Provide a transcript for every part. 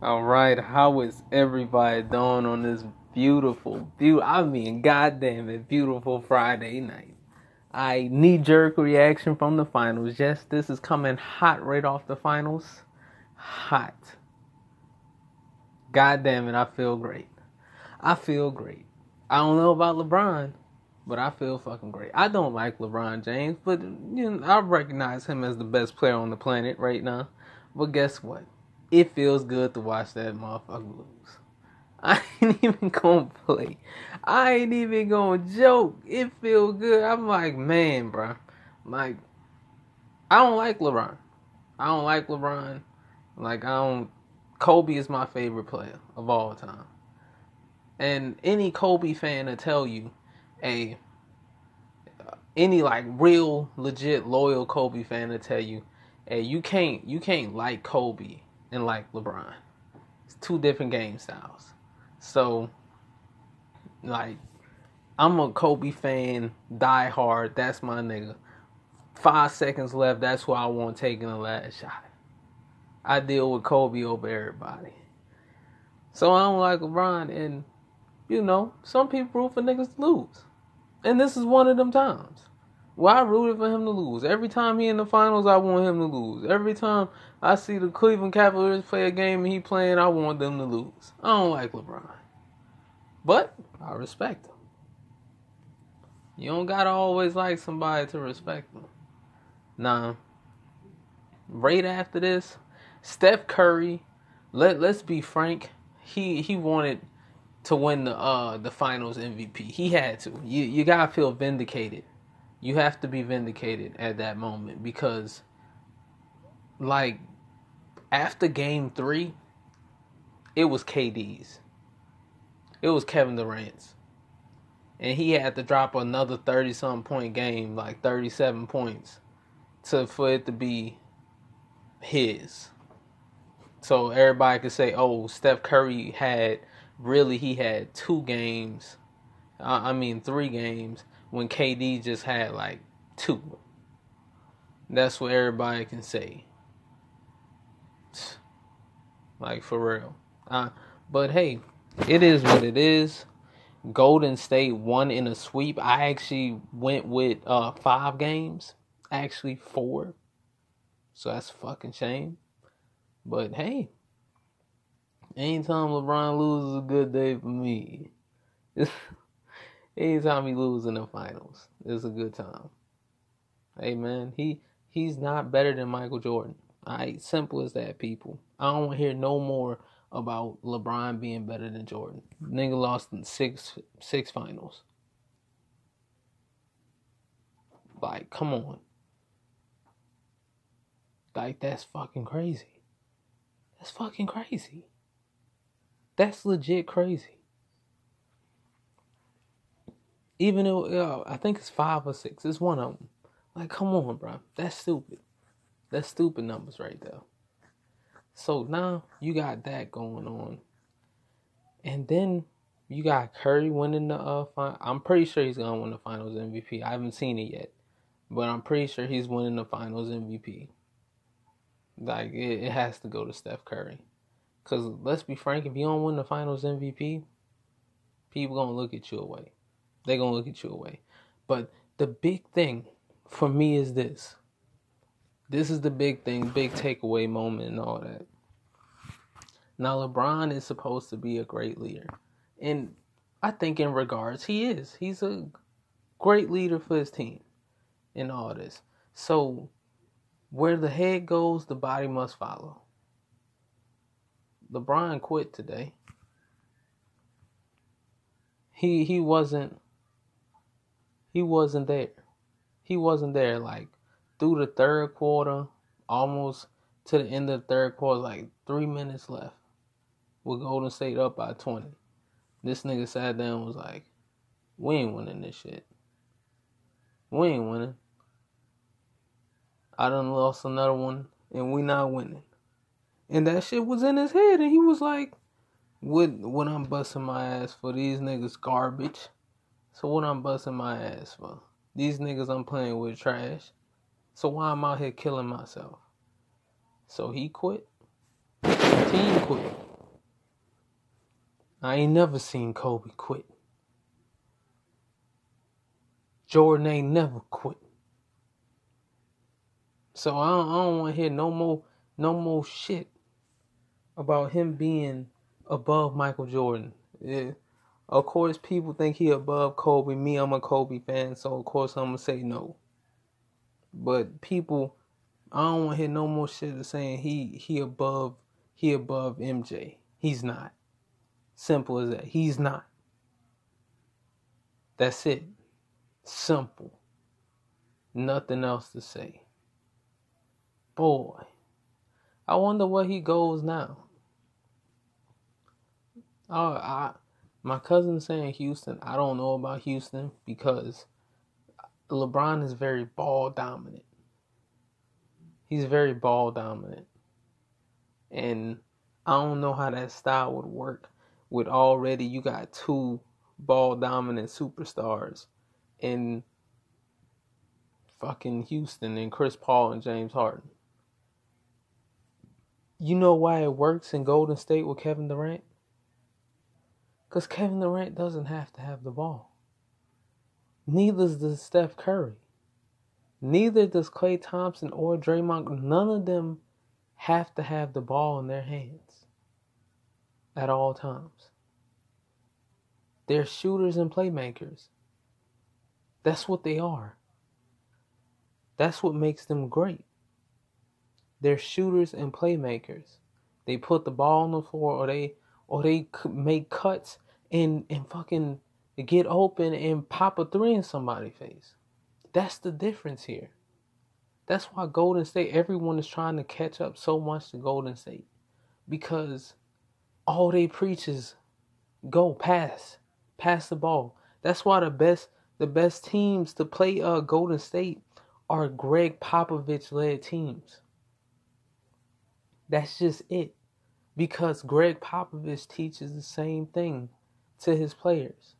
All right, how is everybody doing on this beautiful, beautiful, I mean, goddamn it, beautiful Friday night? I knee jerk reaction from the finals. Yes, this is coming hot right off the finals. Hot. Goddamn it, I feel great. I feel great. I don't know about LeBron, but I feel fucking great. I don't like LeBron James, but you know, I recognize him as the best player on the planet right now. But guess what? It feels good to watch that motherfucker lose. I ain't even gonna play. I ain't even gonna joke. It feels good. I'm like, man, bro. Like, I don't like LeBron. I don't like LeBron. Like, I don't. Kobe is my favorite player of all time. And any Kobe fan to tell you, a any like real legit loyal Kobe fan to tell you, hey, you can't you can't like Kobe and like LeBron. It's two different game styles. So, like, I'm a Kobe fan, die hard. That's my nigga. Five seconds left. That's who I want taking the last shot. I deal with Kobe over everybody. So I don't like LeBron, and you know, some people root for niggas to lose, and this is one of them times. Well, I rooted for him to lose. Every time he in the finals, I want him to lose. Every time I see the Cleveland Cavaliers play a game and he playing, I want them to lose. I don't like LeBron. But I respect him. You don't gotta always like somebody to respect them. Nah. Right after this, Steph Curry, let let's be frank, he he wanted to win the uh the finals MVP. He had to. You you gotta feel vindicated you have to be vindicated at that moment because like after game 3 it was KD's it was Kevin Durant's. And he had to drop another 30 some point game like 37 points to for it to be his. So everybody could say oh Steph Curry had really he had two games uh, I mean three games when KD just had like two. That's what everybody can say. Like for real. Uh, but hey, it is what it is. Golden State won in a sweep. I actually went with uh, five games, actually four. So that's fucking shame. But hey, anytime LeBron loses, a good day for me. anytime he loses in the finals, it's a good time. Hey man, he he's not better than Michael Jordan. Alright, simple as that, people. I don't want to hear no more about LeBron being better than Jordan. Nigga lost in six six finals. Like, come on. Like that's fucking crazy. That's fucking crazy. That's legit crazy. Even though I think it's five or six, it's one of them. Like, come on, bro. That's stupid. That's stupid numbers right there. So now you got that going on, and then you got Curry winning the uh. I'm pretty sure he's gonna win the Finals MVP. I haven't seen it yet, but I'm pretty sure he's winning the Finals MVP. Like it, it has to go to Steph Curry, cause let's be frank, if you don't win the Finals MVP, people gonna look at you away they're gonna look at you away. But the big thing for me is this. This is the big thing, big takeaway moment and all that. Now LeBron is supposed to be a great leader. And I think in regards he is. He's a great leader for his team in all this. So where the head goes, the body must follow. LeBron quit today. He he wasn't he wasn't there. He wasn't there. Like through the third quarter, almost to the end of the third quarter, like three minutes left. With Golden State up by twenty. This nigga sat down was like, We ain't winning this shit. We ain't winning. I done lost another one and we not winning. And that shit was in his head and he was like, What when I'm busting my ass for these niggas garbage. So what I'm busting my ass for? These niggas I'm playing with trash. So why I'm out here killing myself? So he quit. Team quit. I ain't never seen Kobe quit. Jordan ain't never quit. So I don't, don't want to hear no more no more shit about him being above Michael Jordan. Yeah. Of course, people think he above Kobe. Me, I'm a Kobe fan, so of course I'm gonna say no. But people, I don't want to hear no more shit of saying he he above he above MJ. He's not. Simple as that. He's not. That's it. Simple. Nothing else to say. Boy, I wonder where he goes now. Oh, I my cousin saying Houston. I don't know about Houston because LeBron is very ball dominant. He's very ball dominant. And I don't know how that style would work with already you got two ball dominant superstars in fucking Houston and Chris Paul and James Harden. You know why it works in Golden State with Kevin Durant? Because Kevin Durant doesn't have to have the ball. Neither does Steph Curry. Neither does Klay Thompson or Draymond. None of them have to have the ball in their hands at all times. They're shooters and playmakers. That's what they are. That's what makes them great. They're shooters and playmakers. They put the ball on the floor, or they or they make cuts and and fucking get open and pop a three in somebody's face. That's the difference here. That's why Golden State, everyone is trying to catch up so much to Golden State because all they preach is go pass, pass the ball. That's why the best the best teams to play uh Golden State are Gregg Popovich led teams. That's just it. Because Gregg Popovich teaches the same thing to his players.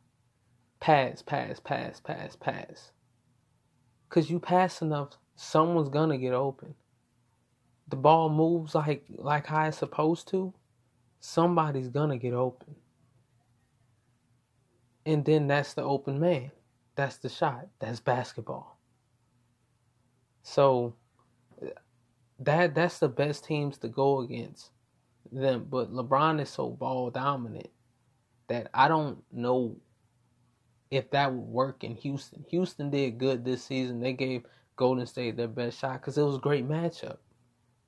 Pass, pass, pass, pass, pass. Cause you pass enough, someone's gonna get open. The ball moves like like how it's supposed to, somebody's gonna get open. And then that's the open man. That's the shot. That's basketball. So that that's the best teams to go against them. But LeBron is so ball dominant that I don't know if that would work in Houston. Houston did good this season. They gave Golden State their best shot because it was a great matchup.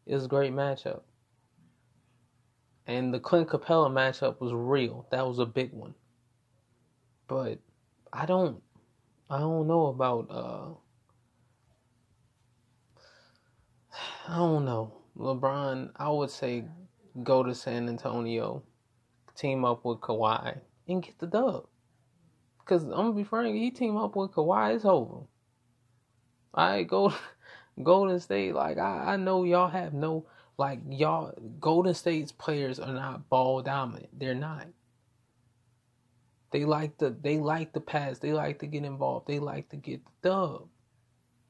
It was a great matchup. And the Clint Capela matchup was real. That was a big one. But I don't I don't know about uh I don't know. LeBron, I would say go to San Antonio, team up with Kawhi, and get the dub. Cause I'm gonna be frank, he team up with Kawhi, it's over. I go Golden State, like I, I know y'all have no like y'all Golden State's players are not ball dominant. They're not. They like the they like the pass. They like to get involved. They like to get the dub.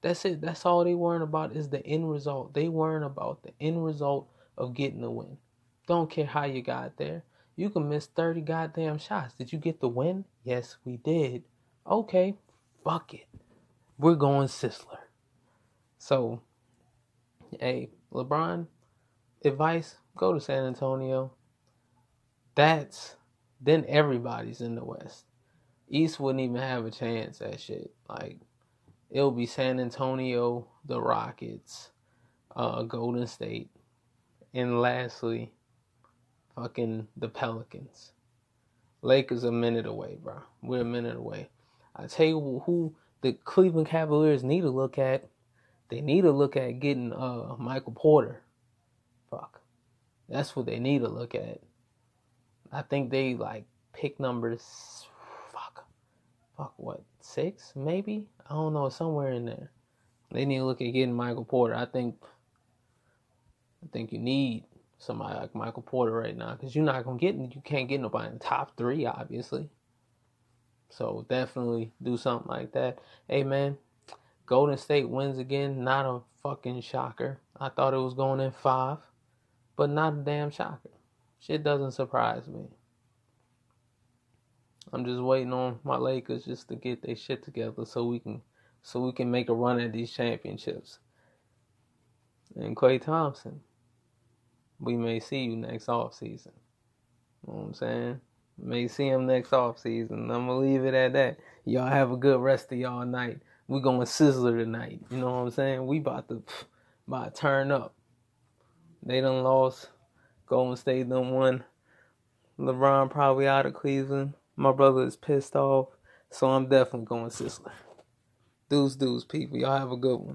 That's it. That's all they worrying about is the end result. They worrying about the end result of getting the win. Don't care how you got there. You can miss 30 goddamn shots. Did you get the win? Yes, we did. Okay, fuck it. We're going Sizzler. So, hey, LeBron, advice go to San Antonio. That's then everybody's in the West. East wouldn't even have a chance at shit. Like it'll be San Antonio, the Rockets, uh, Golden State, and lastly, fucking the Pelicans. Lakers a minute away, bro. We're a minute away. I tell you who the Cleveland Cavaliers need to look at. They need to look at getting uh Michael Porter. Fuck. That's what they need to look at. I think they like pick numbers fuck. Fuck what? Six, maybe? I don't know, somewhere in there. They need to look at getting Michael Porter. I think I think you need somebody like Michael Porter right now because you're not gonna get you can't get nobody in the top three, obviously. So definitely do something like that. Hey man, Golden State wins again. Not a fucking shocker. I thought it was going in five, but not a damn shocker. Shit doesn't surprise me. I'm just waiting on my Lakers just to get their shit together so we can so we can make a run at these championships. And Klay Thompson, we may see you next off season. You know what I'm saying? May see him next off season. I'm gonna leave it at that. Y'all have a good rest of y'all night. We going Sizzler tonight. You know what I'm saying? We about to about to turn up. They done lost. Golden State done won. LeBron probably out of Cleveland. My brother is pissed off. So I'm definitely going Sizzler. Deuce deuce people. Y'all have a good one.